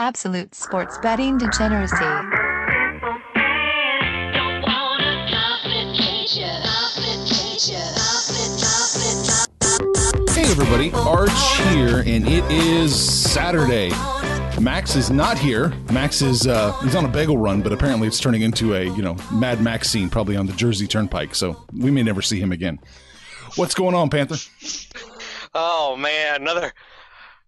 Absolute sports betting degeneracy. Hey everybody, Arch here, and it is Saturday. Max is not here. Max is uh, he's on a bagel run, but apparently it's turning into a you know Mad Max scene, probably on the Jersey Turnpike. So we may never see him again. What's going on, Panther? Oh man, another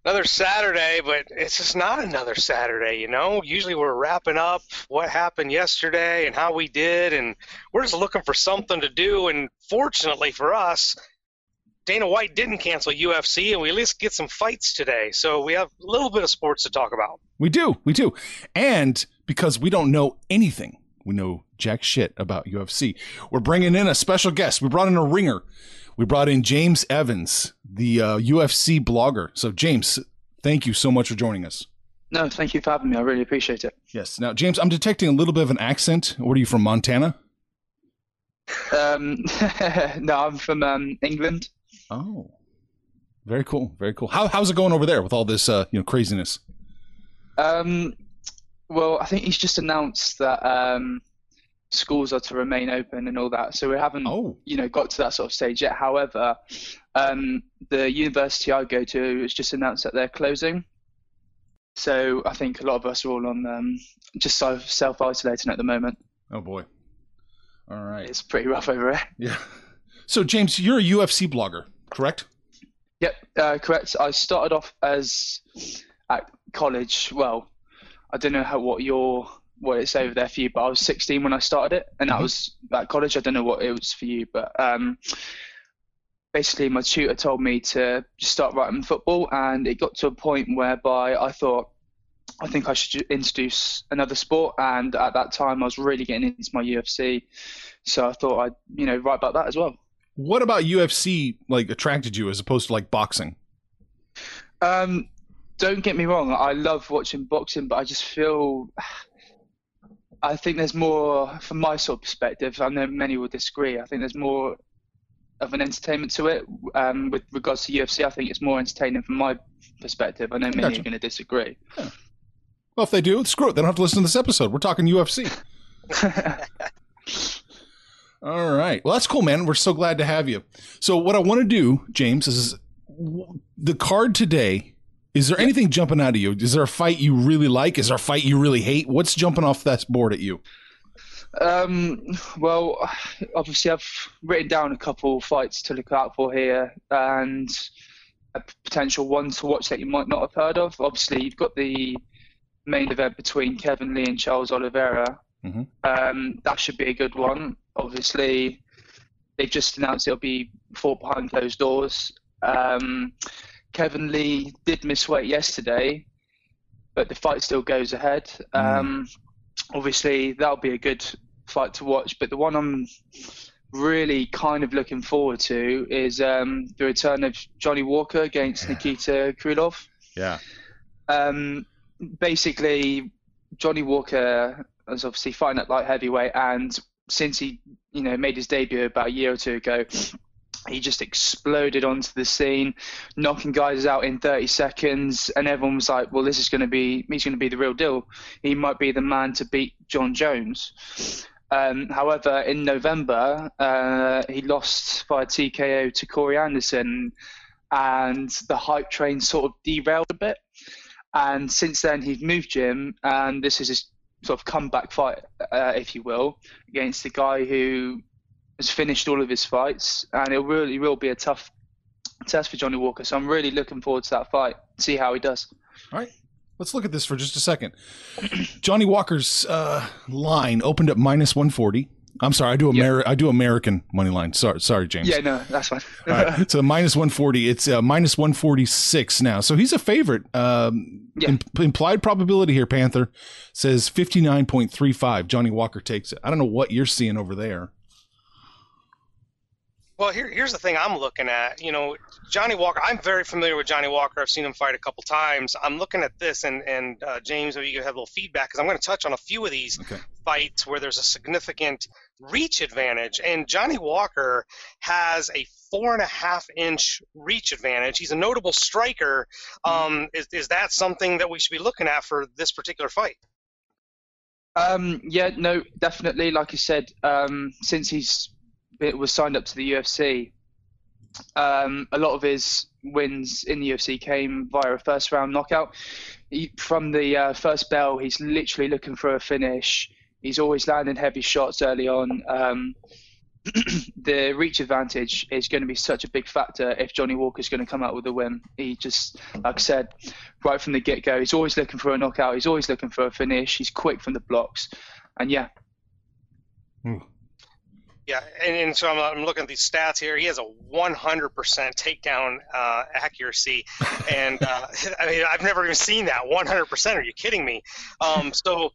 another Saturday, but it's just not another Saturday, you know? Usually we're wrapping up what happened yesterday and how we did, and we're just looking for something to do. And fortunately for us, Dana White didn't cancel UFC, and we at least get some fights today. So we have a little bit of sports to talk about. We do, we do. And because we don't know anything, we know jack shit about UFC, we're bringing in a special guest. We brought in a ringer. We brought in James Evans, the uh, UFC blogger. So, James, thank you so much for joining us. No, thank you for having me. I really appreciate it. Yes. Now, James, I'm detecting a little bit of an accent. What are you from, Montana? Um, no, I'm from um, England. Oh, very cool. Very cool. How, how's it going over there with all this, uh, you know, craziness? Um, well, I think he's just announced that um, schools are to remain open and all that. So we haven't, Oh. you know, got to that sort of stage yet. However, um, the university I go to has just announced that they're closing. So I think a lot of us are all on um, just self isolating at the moment. Oh boy. All right. It's pretty rough over here. Yeah. So, James, you're a UFC blogger, correct? Yep, uh, correct. I started off as at college. Well, I don't know how what your what it's over there for you, but I was 16 when I started it, and that Mhm. was at college. I don't know what it was for you, but um, basically, my tutor told me to start writing football, and it got to a point whereby I thought. I think I should introduce another sport, and at that time I was really getting into my UFC, so I thought I'd you know write about that as well. What about UFC like attracted you as opposed to like boxing? Um, don't get me wrong. I love watching boxing, but I just feel. I think there's more, from my sort of perspective. I know many will disagree. I think there's more of an entertainment to it. Um, with regards to UFC, I think it's more entertaining from my perspective. I know many Gotcha. are going to disagree. Well, if they do, screw it. They don't have to listen to this episode. We're talking UFC. All right. Well, that's cool, man. We're so glad to have you. So, what I want to do, James, is the card today. Is there anything jumping out of you? Is there a fight you really like? Is there a fight you really hate? What's jumping off that board at you? Um, well, obviously, I've written down a couple of fights to look out for here, and a potential one to watch that you might not have heard of. Obviously, you've got the main event between Kevin Lee and Charles Oliveira. Mhm. Um, that should be a good one. Obviously, they've just announced it'll be fought behind closed doors. Um, Kevin Lee did miss weight yesterday, but the fight still goes ahead. Um, obviously, that'll be a good fight to watch. But the one I'm really kind of looking forward to is um, the return of Johnny Walker against Nikita Krylov. Yeah. Um, basically, Johnny Walker is obviously fighting at light heavyweight, and since he, you know, made his debut about a year or two ago, he just exploded onto the scene, knocking guys out in 30 seconds, and everyone was like, "Well, this is going to be he's going to be the real deal. He might be the man to beat Jon Jones." Um, however, in November, uh, he lost by TKO to Corey Anderson, and the hype train sort of derailed a bit. And since then, he's moved gym, and this is his sort of comeback fight, uh, if you will, against the guy who has finished all of his fights, and it really will be a tough test for Johnny Walker. So I'm really looking forward to that fight, see how he does. All right. Let's look at this for just a second. Johnny Walker's uh, line opened at minus 140. I'm sorry, I do I do American money line. Sorry, sorry, James. Yeah, no, that's fine. All right. So minus 140. It's uh, minus 146 now. So he's a favorite. Um, Yeah. imp- implied probability here, Panther says 59.35. Johnny Walker takes it. I don't know what you're seeing over there. Well, here, here's the thing I'm looking at. You know, Johnny Walker. I'm very familiar with Johnny Walker. I've seen him fight a couple times. I'm looking at this, and and uh, James, maybe you can have a little feedback because I'm going to touch on a few of these Okay. fights where there's a significant reach advantage, and Johnny Walker has a four and a half inch reach advantage. He's a notable striker. Um, is is that something that we should be looking at for this particular fight? Um, yeah, no, definitely. Like I said, um, since he's was signed up to the UFC, um, a lot of his wins in the UFC came via a first round knockout. He, from the uh, first bell, he's literally looking for a finish. He's always landing heavy shots early on. Um, the reach advantage is going to be such a big factor if Johnny Walker's going to come out with a win. He just, like I said, right from the get go, he's always looking for a knockout. He's always looking for a finish. He's quick from the blocks, and yeah, Yeah, and, and so I'm, I'm looking at these stats here. He has a 100% takedown uh, accuracy, and uh, I mean I've never even seen that 100%. Are you kidding me? Um, so,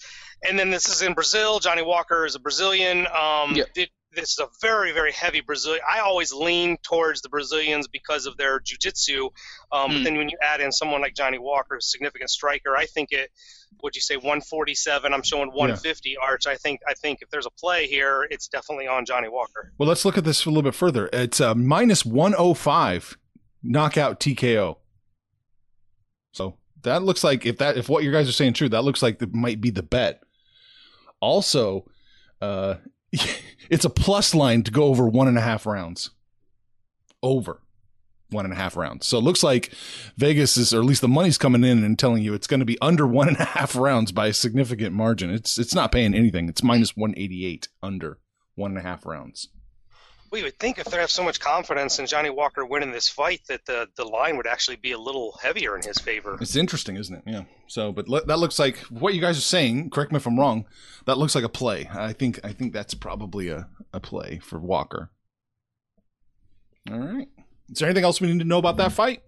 and then this is in Brazil. Johnny Walker is a Brazilian. Um, Yep. it- this is a very very heavy Brazilian. I always lean towards the Brazilians because of their jiu-jitsu. Um, But Mm. then when you add in someone like Johnny Walker, a significant striker, I think it. Would you say 147? I'm showing 150. Arch. I think I think if there's a play here, it's definitely on Johnny Walker. Well, let's look at this a little bit further. It's uh, minus 105 knockout TKO. So that looks like if that if what you guys are saying true, that looks like it might be the bet. Also, uh, it's a plus line to go over one and a half rounds. Over one and a half rounds. So it looks like Vegas is, or at least the money's coming in and telling you it's going to be under one and a half rounds by a significant margin. It's it's not paying anything. It's minus 188 under one and a half rounds. We would think if they have so much confidence in Johnny Walker winning this fight that the, the line would actually be a little heavier in his favor. It's interesting, isn't it? Yeah. So, but le- that looks like what you guys are saying. Correct me if I'm wrong. That looks like a play. I think I think that's probably a, a play for Walker. All right. Is there anything else we need to know about that fight?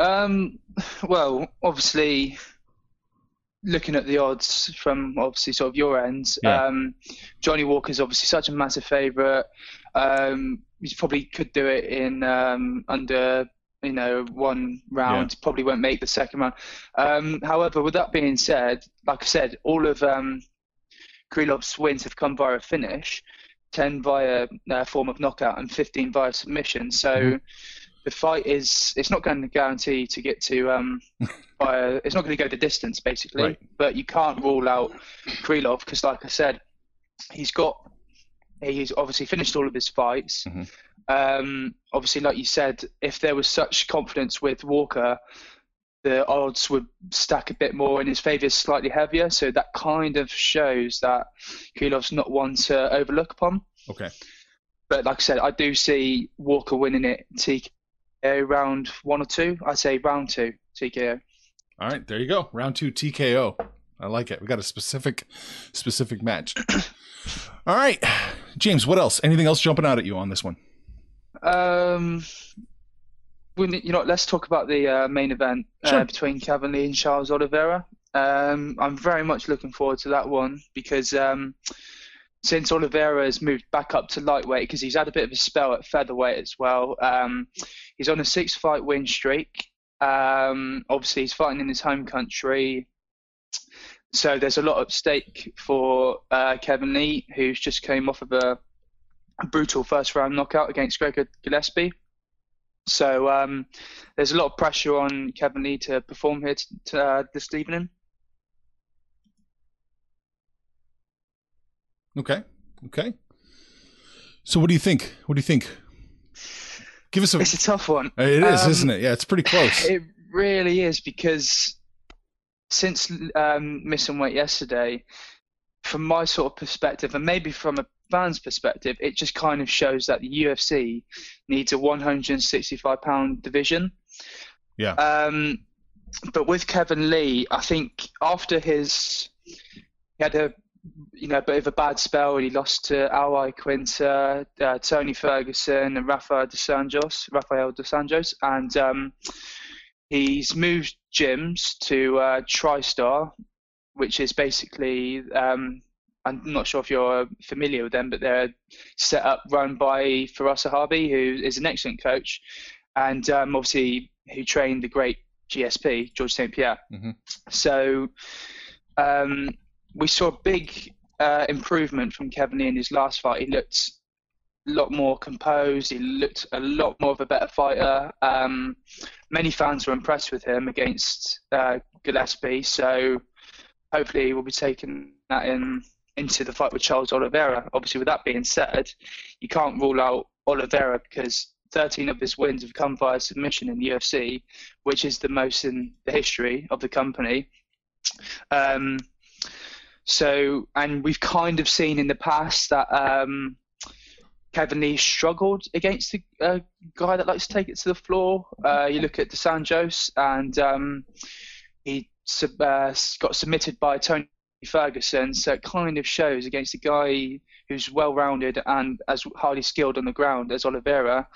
Um, well, obviously, looking at the odds from obviously sort of your end, Yeah. um, Johnny Walker's obviously such a massive favourite. Um, he probably could do it in um, under you know one round. Probably won't make the second round. Um, however, with that being said, like I said, all of um, Krylov's wins have come via a finish. 10 via uh, form of knockout and 15 via submission. So Mhm. the fight is it's not going to guarantee to get to um by it's not going to go the distance basically Right. but you can't rule out Krylov because like I said he's got he's obviously finished all of his fights Mhm. um obviously like you said if there was such confidence with Walker the odds would stack a bit more in his favor slightly heavier so that kind of shows that Krylov's not one to overlook upon Okay. but like I said, I do see Walker winning it TKO round one or two. I'd say round two TKO. All right. There you go. Round two TKO. I like it. We got a specific specific match. All right, James. What else? Anything else jumping out at you on this one? Um, we, you know, let's talk about the uh, main event Sure. uh, between Kevin Lee and Charles Oliveira. Um, I'm very much looking forward to that one because um, since Oliveira has moved back up to lightweight, because he's had a bit of a spell at featherweight as well. Um, he's on a six-fight win streak. Um, obviously, he's fighting in his home country. So there's a lot at stake for uh, Kevin Lee, who's just came off of a, brutal first round knockout against Gregor Gillespie. So um, there's a lot of pressure on Kevin Lee to perform here t- t- uh, this evening. Okay. Okay. So what do you think? What do you think? Give us a. It's a tough one. It is, Um, isn't it? Yeah, it's pretty close. It really is because since um, missing weight yesterday, from my sort of perspective, and maybe from a fan's perspective, it just kind of shows that the UFC needs a 165 pound division. Yeah. Um, but with Kevin Lee, I think after his he had a you know, a bit of a bad spell. He lost to Al Iaquinta, uh, Tony Ferguson, and Rafael dos Anjos, Rafael dos Anjos, and um, he's moved gyms to uh, TriStar, which is basically um, I'm not sure if you're familiar with them, but they're set up run by Firas Zahabi, who is an excellent coach, and um, obviously who trained the great GSP George St Pierre. Mhm. So um, we saw a big uh, improvement from Kevin in his last fight. He looked a lot more composed. He looked a lot more of a better fighter. Um, many fans were impressed with him against uh, Gillespie. So hopefully we'll be taking that in into the fight with Charles Oliveira. Obviously, with that being said, you can't rule out Oliveira because 13 of his wins have come via submission in the UFC, which is the most in the history of the company. Um, so, and we've kind of seen in the past that um, Kevin Lee struggled against a, a guy that likes to take it to the floor. Uh, you look at Dos Anjos, and um, he sub, uh, got submitted by Tony Ferguson. So it kind of shows against a guy who's well-rounded and as highly skilled on the ground as Oliveira.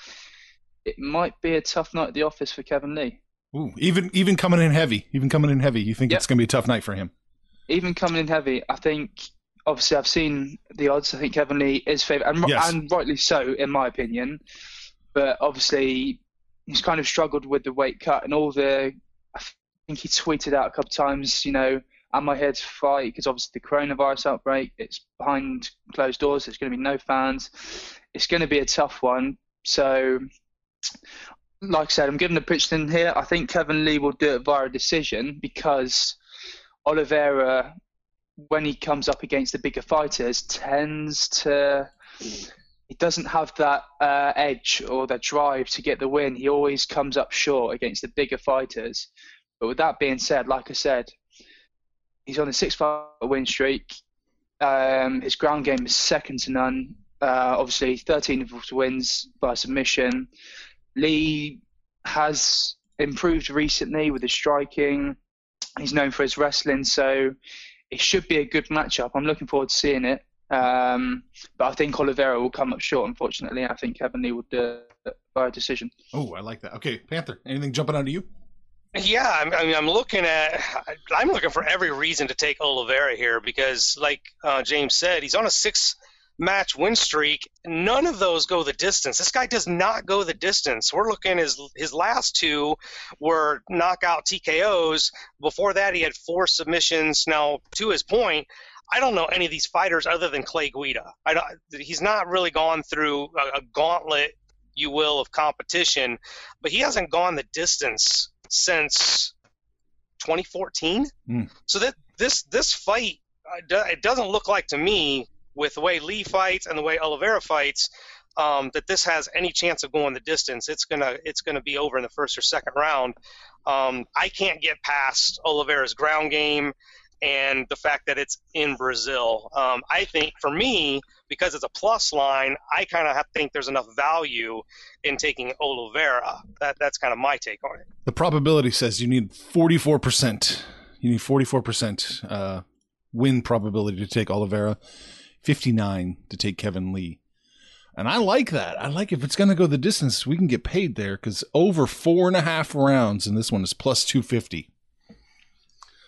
It might be a tough night at the office for Kevin Lee. Ooh, even even coming in heavy, even coming in heavy, you think Yep. it's going to be a tough night for him? Even coming in heavy, I think obviously I've seen the odds. I think Kevin Lee is favourite, and, Yes. and rightly so, in my opinion. But obviously, he's kind of struggled with the weight cut and all the. I think he tweeted out a couple times, you know, am I here to fight? Because obviously the coronavirus outbreak, it's behind closed doors. There's going to be no fans. It's going to be a tough one. So, like I said, I'm giving the pitch in here. I think Kevin Lee will do it via a decision because Oliveira, when he comes up against the bigger fighters, tends to he doesn't have that uh, edge or that drive to get the win. He always comes up short against the bigger fighters. But with that being said, like I said, he's on a six-fight win streak. Um, his ground game is second to none. Uh, obviously, 13 of wins by submission. Lee has improved recently with his striking. He's known for his wrestling, so it should be a good matchup. I'm looking forward to seeing it. Um, but I think Oliveira will come up short, unfortunately. I think Kevin Lee will do it by a decision. Oh, I like that. Okay, Panther, anything jumping out of you? Yeah, I'm- I mean, I'm looking at, I'm looking for every reason to take Oliveira here because, like uh, James said, he's on a six match win streak. None of those go the distance. This guy does not go the distance. We're looking his his last two were knockout TKOs. Before that, he had four submissions. Now, to his point, I don't know any of these fighters other than Clay Guida. I don't, he's not really gone through a, a gauntlet, you will, of competition, but he hasn't gone the distance since 2014. Mm. So that this this fight, uh, it doesn't look like to me, with the way Lee fights and the way Oliveira fights, um, that this has any chance of going the distance. It's gonna it's gonna be over in the first or second round. Um, I can't get past Oliveira's ground game and the fact that it's in Brazil. Um, I think for me, because it's a plus line, I kind of think there's enough value in taking Oliveira. That that's kind of my take on it. The probability says you need 44%. You need 44% uh, win probability to take Oliveira, 59 to take Kevin Lee. And I like that. I like if it's going to go the distance, we can get paid there because over four and a half rounds, and this one is plus 250.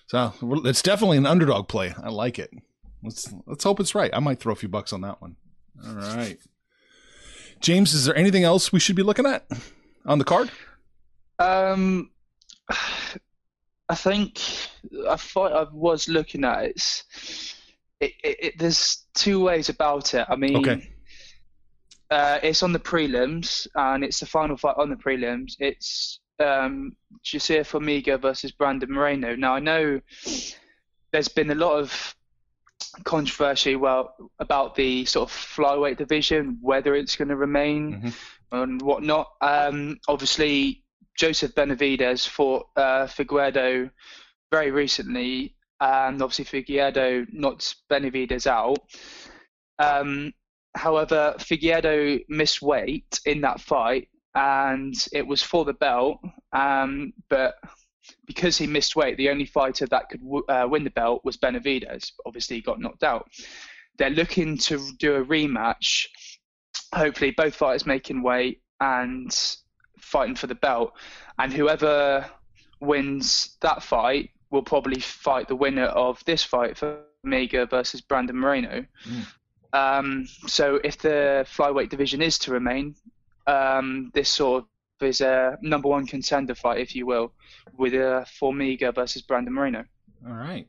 So it's definitely an underdog play. I like it. Let's let's hope it's right. I might throw a few bucks on that one. All right. James, is there anything else we should be looking at on the card? Um, I think a fight I was looking at it, it, it, there's two ways about it. I mean, Okay. uh, it's on the prelims and it's the final fight on the prelims. It's um, José Formiga versus Brandon Moreno. Now I know there's been a lot of controversy well about the sort of flyweight division, whether it's going to remain Mhm. and whatnot. Um, obviously, Joseph Benavidez fought uh, Figueiredo very recently, and obviously Figueiredo knocked Benavidez out. Um, however, Figueiredo missed weight in that fight, and it was for the belt. Um, but because he missed weight, the only fighter that could w- uh, win the belt was Benavidez. Obviously, he got knocked out. They're looking to do a rematch. Hopefully, both fighters making weight and fighting for the belt. And whoever wins that fight will probably fight the winner of this fight for Omega versus Brandon Moreno. Um, so if the flyweight division is to remain, um, this sort of is a number one contender fight, if you will, with uh, Formiga versus Brandon Moreno. All right.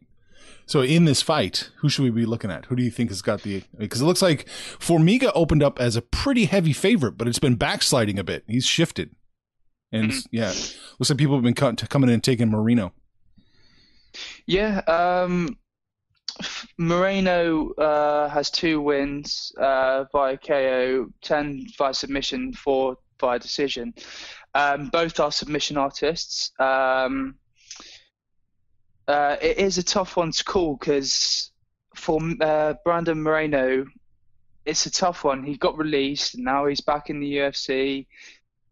So in this fight, who should we be looking at? Who do you think has got the? Because it looks like Formiga opened up as a pretty heavy favorite, but it's been backsliding a bit. He's shifted, and Mhm. yeah, looks like people have been coming in and taking Moreno. Yeah, um, Moreno uh, has two wins uh, via KO, 10 via submission, 4 via decision. Um, both are submission artists. Um, uh, it is a tough one to call because for uh, Brandon Moreno, it's a tough one. He got released and now he's back in the UFC.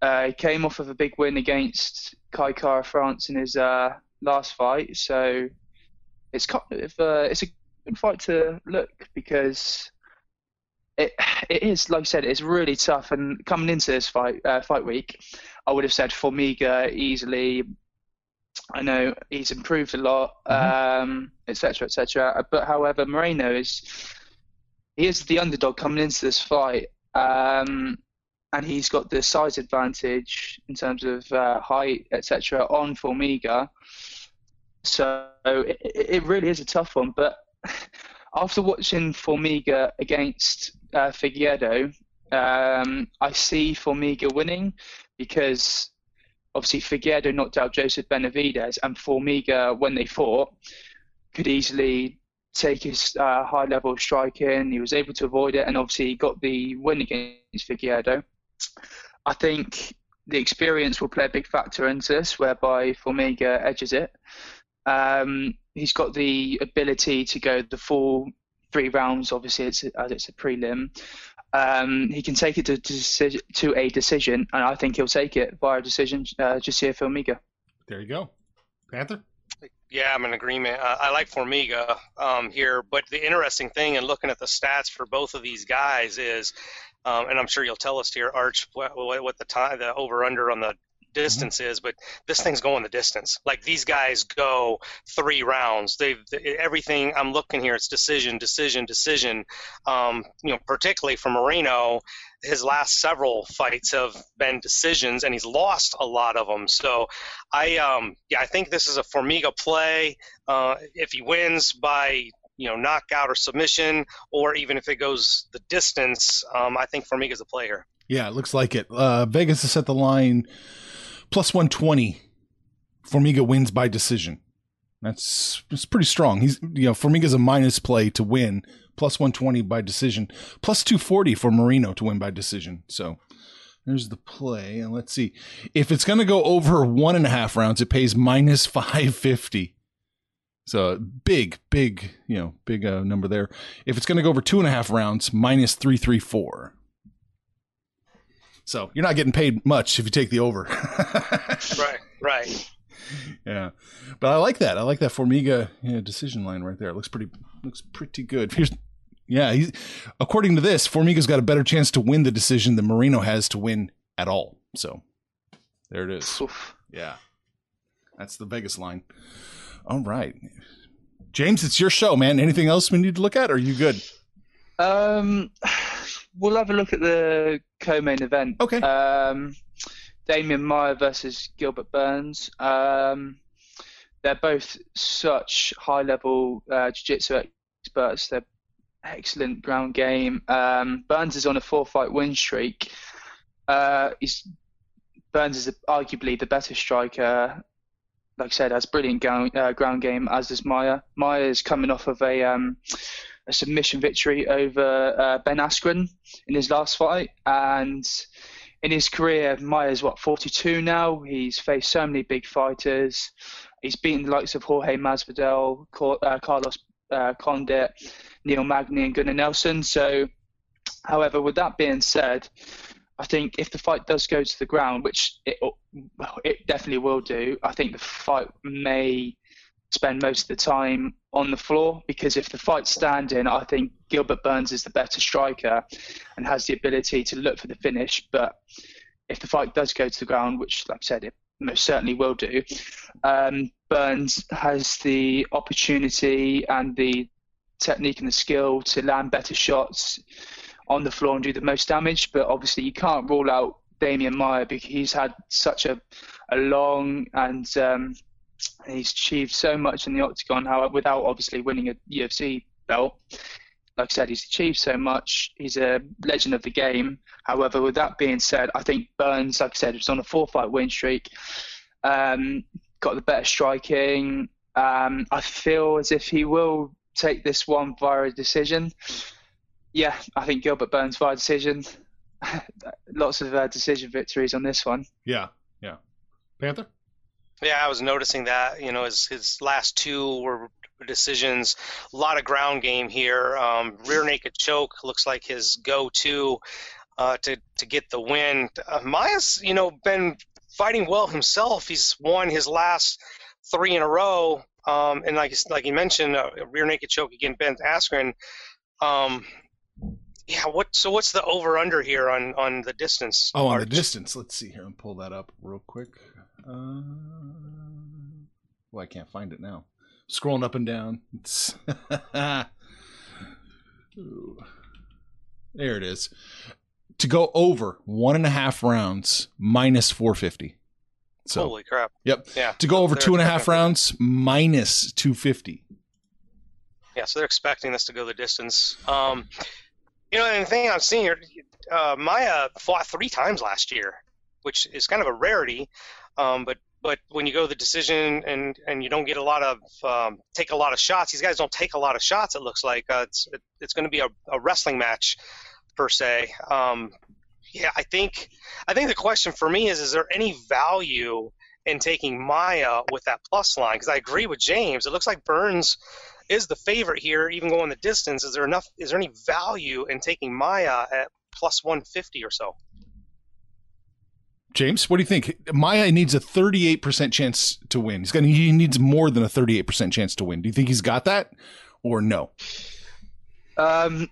Uh, he came off of a big win against Kai Kara France in his uh, last fight, so it's kind of uh, it's a good fight to look because it it is like I said it's really tough and coming into this fight uh, fight week I would have said Formiga easily. I know he's improved a lot um etc etc but however Moreno is he is the underdog coming into this fight. Um and he's got the size advantage in terms of uh, height etc on Formiga so it, it really is a tough one. But after watching Formiga against uh, Figueiredo, um, I see Formiga winning because obviously Figueiredo knocked out Joseph Benavidez, and Formiga, when they fought, could easily take his uh, high level striking. He was able to avoid it, and obviously he got the win against Figueiredo. I think the experience will play a big factor into this, whereby Formiga edges it. Um, he's got the ability to go the full three rounds. Obviously, it's as it's a prelim. Um, he can take it to, deci- to a decision, and I think he'll take it via a decision. Uh, just here, Formiga. There you go, Panther. Yeah, I'm in agreement. Uh, I like Formiga um, here, but the interesting thing in looking at the stats for both of these guys is, um, and I'm sure you'll tell us here, Arch, what, what the the over under on the distance is, but this thing's going the distance. Like these guys go three rounds. They everything. I'm looking here. It's decision, decision, decision. Um, you know, particularly for Moreno, his last several fights have been decisions, and he's lost a lot of them. So, I um, yeah, I think this is a Formiga play. Uh, if he wins by you know knockout or submission, or even if it goes the distance, um, I think Formiga's a player. Yeah, it looks like it. Uh, Vegas has set the line plus 120. Formiga wins by decision. That's it's pretty strong. He's you know Formiga's a minus play to win, plus 120 by decision, plus 240 for Moreno to win by decision. So there's the play, and let's see if it's going to go over one and a half rounds. It pays minus 550. So big, big, you know, big uh, number there. If it's going to go over two and a half rounds, minus 334. So you're not getting paid much if you take the over. Right, right. yeah, but I like that. I like that Formiga yeah, decision line right there. It looks pretty looks pretty good. Here's yeah, he's according to this, Formiga's got a better chance to win the decision than Moreno has to win at all. So there it is. Oof. Yeah, that's the Vegas line. All right, James, it's your show, man. Anything else we need to look at? Or are you good? Um, we'll have a look at the co-main event. Okay. Um, Demian Maia versus Gilbert Burns. Um, they're both such high-level uh, jiu-jitsu experts. They're excellent ground game. Um, Burns is on a four-fight win streak. Uh, he's Burns is arguably the better striker. Like I said, has brilliant ground, uh, ground game, as does Maia. Maia is coming off of a um, a submission victory over uh, Ben Askren in his last fight. And in his career, Maia's what 42 now. He's faced so many big fighters. He's beaten the likes of Jorge Masvidal, uh, Carlos uh, Condit, Neil Magny, and Gunnar Nelson. So, however, with that being said, I think if the fight does go to the ground, which it, it definitely will do, I think the fight may spend most of the time on the floor because if the fight's standing, I think Gilbert Burns is the better striker and has the ability to look for the finish. But if the fight does go to the ground, which, like I said, it most certainly will do, um, Burns has the opportunity and the technique and the skill to land better shots on the floor and do the most damage. But obviously, you can't rule out Demian Maia because he's had such a, a long and um, he's achieved so much in the octagon. How without obviously winning a UFC belt, like I said, he's achieved so much. He's a legend of the game. However, with that being said, I think Burns, like I said, was on a four-fight win streak. Um, got the better striking. Um, I feel as if he will take this one via a decision. Yeah, I think Gilbert Burns via decision. Lots of uh, decision victories on this one. Yeah, yeah. Panther. Yeah, I was noticing that. You know, his his last two were decisions. A lot of ground game here. Um, rear naked choke looks like his go-to uh, to to get the win. Uh, Maia's, you know, been fighting well himself. He's won his last three in a row. Um, and like like you mentioned, uh, rear naked choke against Ben Askren. Um, yeah, what? So what's the over under here on on the distance? Oh, on the distance. Let's see here and pull that up real quick. Uh, well, I can't find it now. Scrolling up and down. there it is. To go over one and a half rounds minus four fifty. So, Holy crap! Yep. Yeah. To go over two and a half rounds minus two fifty. Yeah, so they're expecting this to go the distance. Um, you know, and the thing I'm seeing here, uh, Maia fought three times last year, which is kind of a rarity. Um, but but when you go to the decision and and you don't get a lot of um, take a lot of shots, these guys don't take a lot of shots. It looks like uh, it's it, it's going to be a, a wrestling match per se. Um, yeah, I think I think the question for me is: Is there any value in taking Maia with that plus line? Because I agree with James. It looks like Burns is the favorite here, even going the distance. Is there enough? Is there any value in taking Maia at plus 150 or so? James, what do you think? Maia needs a 38% chance to win. He's got he needs more than a 38% chance to win. Do you think he's got that or no? Um,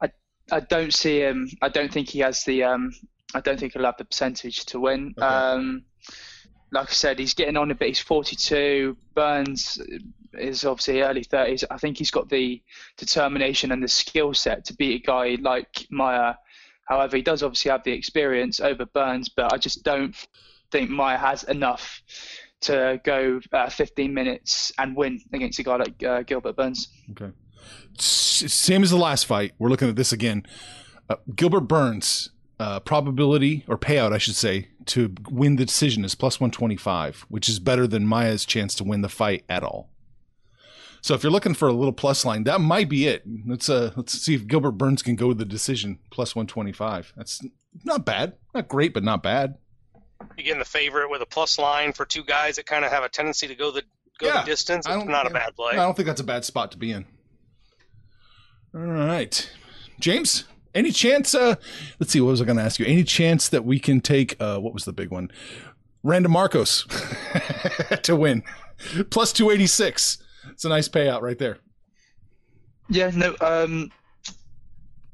I I don't see him. I don't think he has the. Um, I don't think he'll have the percentage to win. Okay. Um, like I said, he's getting on a bit. He's 42. Burns is obviously early 30s. I think he's got the determination and the skill set to beat a guy like Maia. However, he does obviously have the experience over Burns, but I just don't think Maia has enough to go uh, 15 minutes and win against a guy like uh, Gilbert Burns. Okay. Same as the last fight. We're looking at this again. Uh, Gilbert Burns, uh, probability or payout, I should say, to win the decision is plus 125, which is better than Maia's chance to win the fight at all. So if you're looking for a little plus line, that might be it. Let's uh let's see if Gilbert Burns can go with the decision plus 125. That's not bad, not great, but not bad. You getting the favorite with a plus line for two guys that kind of have a tendency to go the go Yeah, the distance. It's not a bad play. I don't think that's a bad spot to be in. All right, James. Any chance? Uh, let's see. What was I going to ask you? Any chance that we can take? Uh, what was the big one? Randa Markos to win, plus two eighty six. It's a nice payout right there. Yeah, no. Um,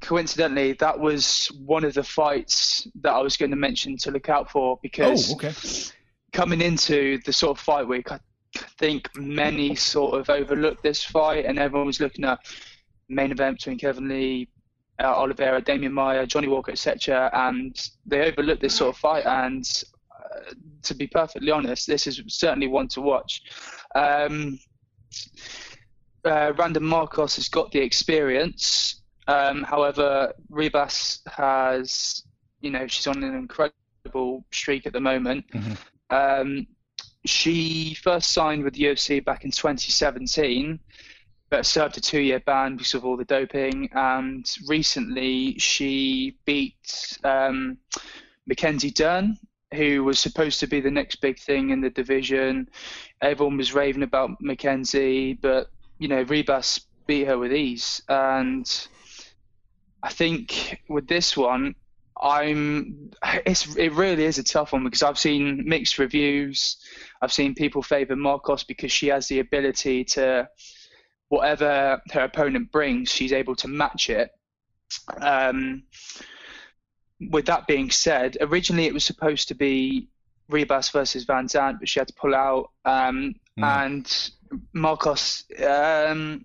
coincidentally, that was one of the fights that I was going to mention to look out for because Oh, okay. coming into the sort of fight week, I think many sort of overlooked this fight, and everyone was looking at main event between Kevin Lee, uh, Oliveira, Demian Maia, Johnny Walker, etc., and they overlooked this sort of fight. And uh, to be perfectly honest, this is certainly one to watch. Um, uh, Randa Markos has got the experience. Um, however, Ribas has, you know, she's on an incredible streak at the moment. Mhm. Um, she first signed with the UFC back in 2017, but served a two-year ban because of all the doping. And recently, she beat um, Mackenzie Dern, who was supposed to be the next big thing in the division. Everyone was raving about Mackenzie, but you know, Ribas beat her with ease. And I think with this one, I'm. It's it really is a tough one because I've seen mixed reviews. I've seen people favour Markos because she has the ability to, whatever her opponent brings, she's able to match it. Um, with that being said, originally it was supposed to be Ribas versus VanZant, but she had to pull out. Um, Mm. And Markos, um,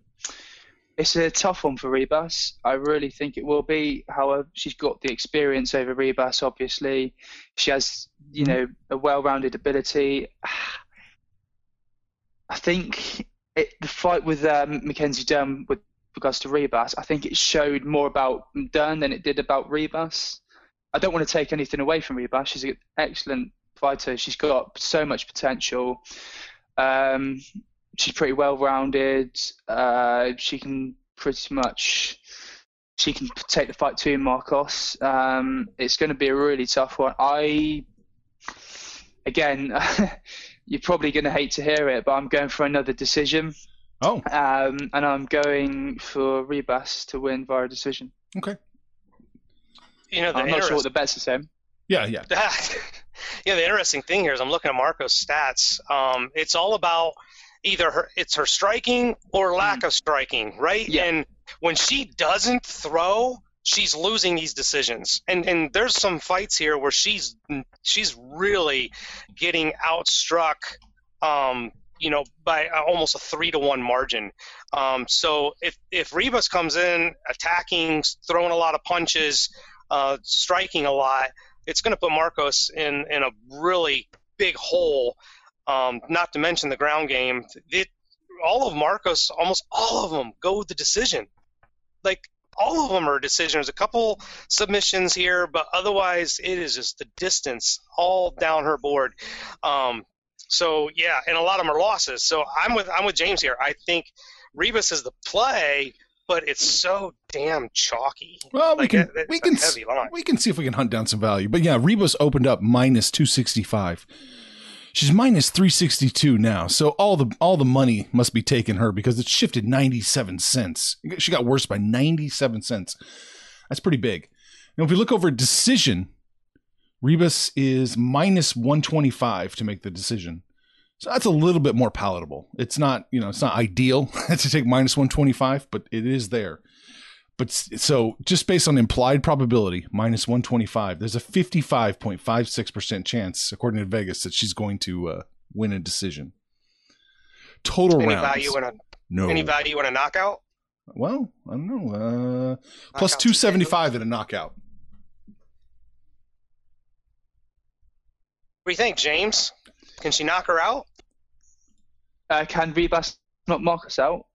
it's a tough one for Ribas. I really think it will be. However, she's got the experience over Ribas. Obviously, she has you know a well-rounded ability. I think it, the fight with um, Mackenzie Dern with regards to Ribas, I think it showed more about Dern than it did about Ribas. I don't want to take anything away from Ribas. She's an excellent fighter. She's got so much potential. Um, she's pretty well rounded. Uh, she can pretty much she can take the fight to Markos. Um, it's going to be a really tough one. I again, you're probably going to hate to hear it, but I'm going for another decision, Oh, um, and I'm going for Ribas to win via decision. okay. You know, the I'm not sure what the interest- bet's the same. Yeah, yeah. yeah, the interesting thing here is I'm looking at Marco's stats. Um, it's all about either her, it's her striking or lack of striking, right? Yeah. And when she doesn't throw, she's losing these decisions. And and there's some fights here where she's she's really getting outstruck. Um, you know, by almost a three to one margin. Um, so if if Ribas comes in attacking, throwing a lot of punches, uh, striking a lot, it's going to put Markos in in a really big hole. Um, not to mention the ground game. It, all of Markos, almost all of them, go with the decision. Like all of them are decisions. A couple submissions here, but otherwise it is just the distance all down her board. Um, so yeah, and a lot of them are losses. So I'm with I'm with James here. I think Ribas is the play, but it's so damn chalky. Well, we Like, can we can heavy line. we can see if we can hunt down some value. But yeah, Ribas opened up minus two sixty five. She's minus three sixty two now. So all the all the money must be taking her because it shifted ninety seven cents. She got worse by ninety seven cents. That's pretty big. Now if we look over decision, Ribas is minus one twenty five to make the decision. So that's a little bit more palatable. It's not, you know, it's not ideal to take minus 125, but it is there. But so just based on implied probability, minus 125, there's a 55.56% chance, according to Vegas, that she's going to uh, win a decision. Total Any rounds. value in a no. any value in a knockout? well, I don't know. Uh, 275 in a knockout. What do you think, James? Can she knock her out? Uh, can Ribas not Markos out,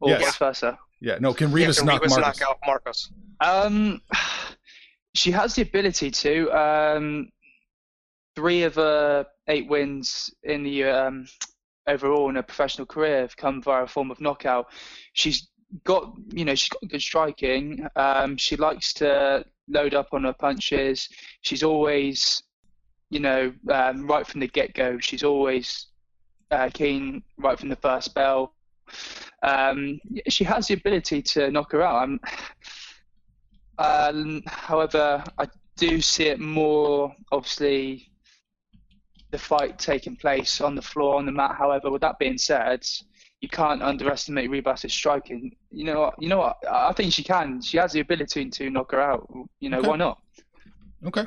or Yes. vice versa? Yeah, no, can Yeah, Ribas can knock Ribas Markos? knock out Markos? Um, she has the ability to. Um, three of her eight wins in the um, overall in her professional career have come via a form of knockout. She's got, you know, she's got good striking. Um, she likes to load up on her punches. She's always, you know, um, right from the get-go. She's always uh, keen right from the first bell. Um, she has the ability to knock her out. I'm, um, however, I do see it more, obviously, the fight taking place on the floor, on the mat. However, with that being said, you can't underestimate Ribas's striking. You know, what- you know what? I think she can. She has the ability to knock her out. You know, Okay. why not? Okay.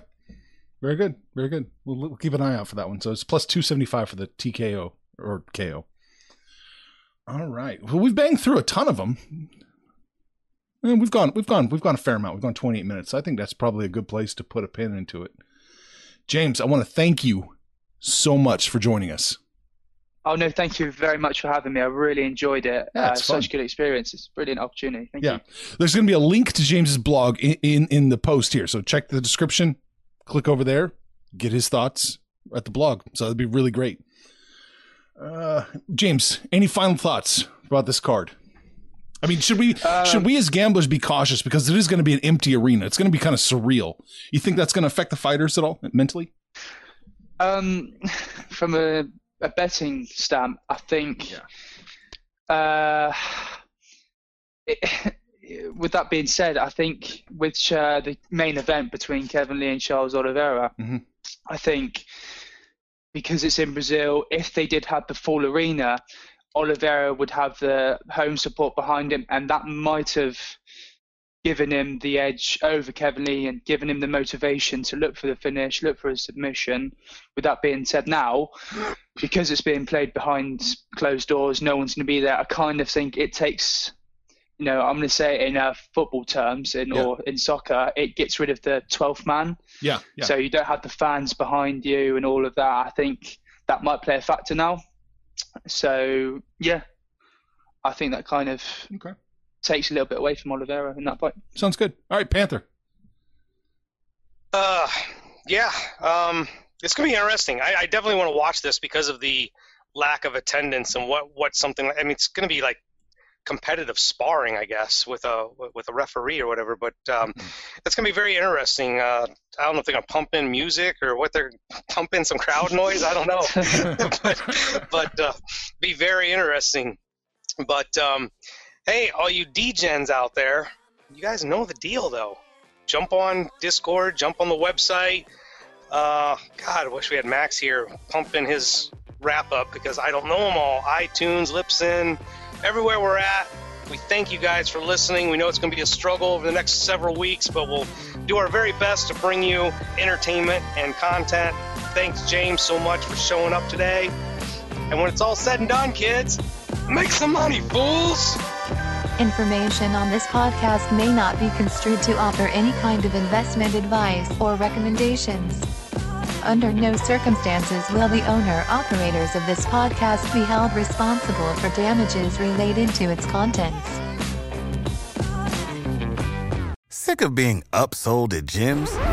Very good. Very good. We'll, we'll keep an eye out for that one. So it's plus 275 for the TKO or KO. All right. Well, we've banged through a ton of them. And we've gone, we've gone, we've gone a fair amount. We've gone 28 minutes. I think that's probably a good place to put a pin into it. James, I want to thank you so much for joining us. Oh no, thank you very much for having me. I really enjoyed it. Yeah, uh, it's fun. such good experience. It's a brilliant opportunity. Thank Yeah. you. There's going to be a link to James's blog in, in, in the post here. So check the description, click over there, get his thoughts at the blog. So that'd be really great. Uh, James, any final thoughts about this card? I mean, should we Uh, should we as gamblers be cautious because it is going to be an empty arena? It's going to be kind of surreal. You think that's going to affect the fighters at all mentally? Um, from a, a betting stamp, I think uh, it, with that being said, I think with uh, the main event between Kevin Lee and Charles Oliveira, Mhm. I think because it's in Brazil, if they did have the full arena, Oliveira would have the home support behind him, and that might have given him the edge over Kevin Lee and given him the motivation to look for the finish, look for a submission. With that being said, now because it's being played behind closed doors, no one's going to be there. I kind of think it takes, you know, I'm going to say it in uh, football terms, in Yeah. or in soccer, it gets rid of the 12th man. Yeah, yeah. So you don't have the fans behind you and all of that. I think that might play a factor now. So yeah, I think that kind of okay. takes a little bit away from Oliveira in that fight. Sounds good. All right, Panther. Uh, yeah. Um, it's gonna be interesting. I, I definitely want to watch this because of the lack of attendance and what what something. I mean, it's gonna be like competitive sparring, I guess, with a with a referee or whatever. But um, it's gonna be very interesting. Uh, I don't know if they're gonna pump in music or what they're pumping some crowd noise. I don't know, but, but uh, be very interesting. But um, hey, all you degens out there, you guys know the deal though. Jump on Discord, jump on the website. Uh, God, I wish we had Max here pumping his wrap up because I don't know them all. iTunes, Libsyn, everywhere we're at. We thank you guys for listening. We know it's going to be a struggle over the next several weeks, but we'll do our very best to bring you entertainment and content. Thanks, James, so much for showing up today. And when it's all said and done, kids, make some money, fools! Information on this podcast may not be construed to offer any kind of investment advice or recommendations. Under no circumstances will the owner operators of this podcast be held responsible for damages related to its contents. Sick of being upsold at gyms?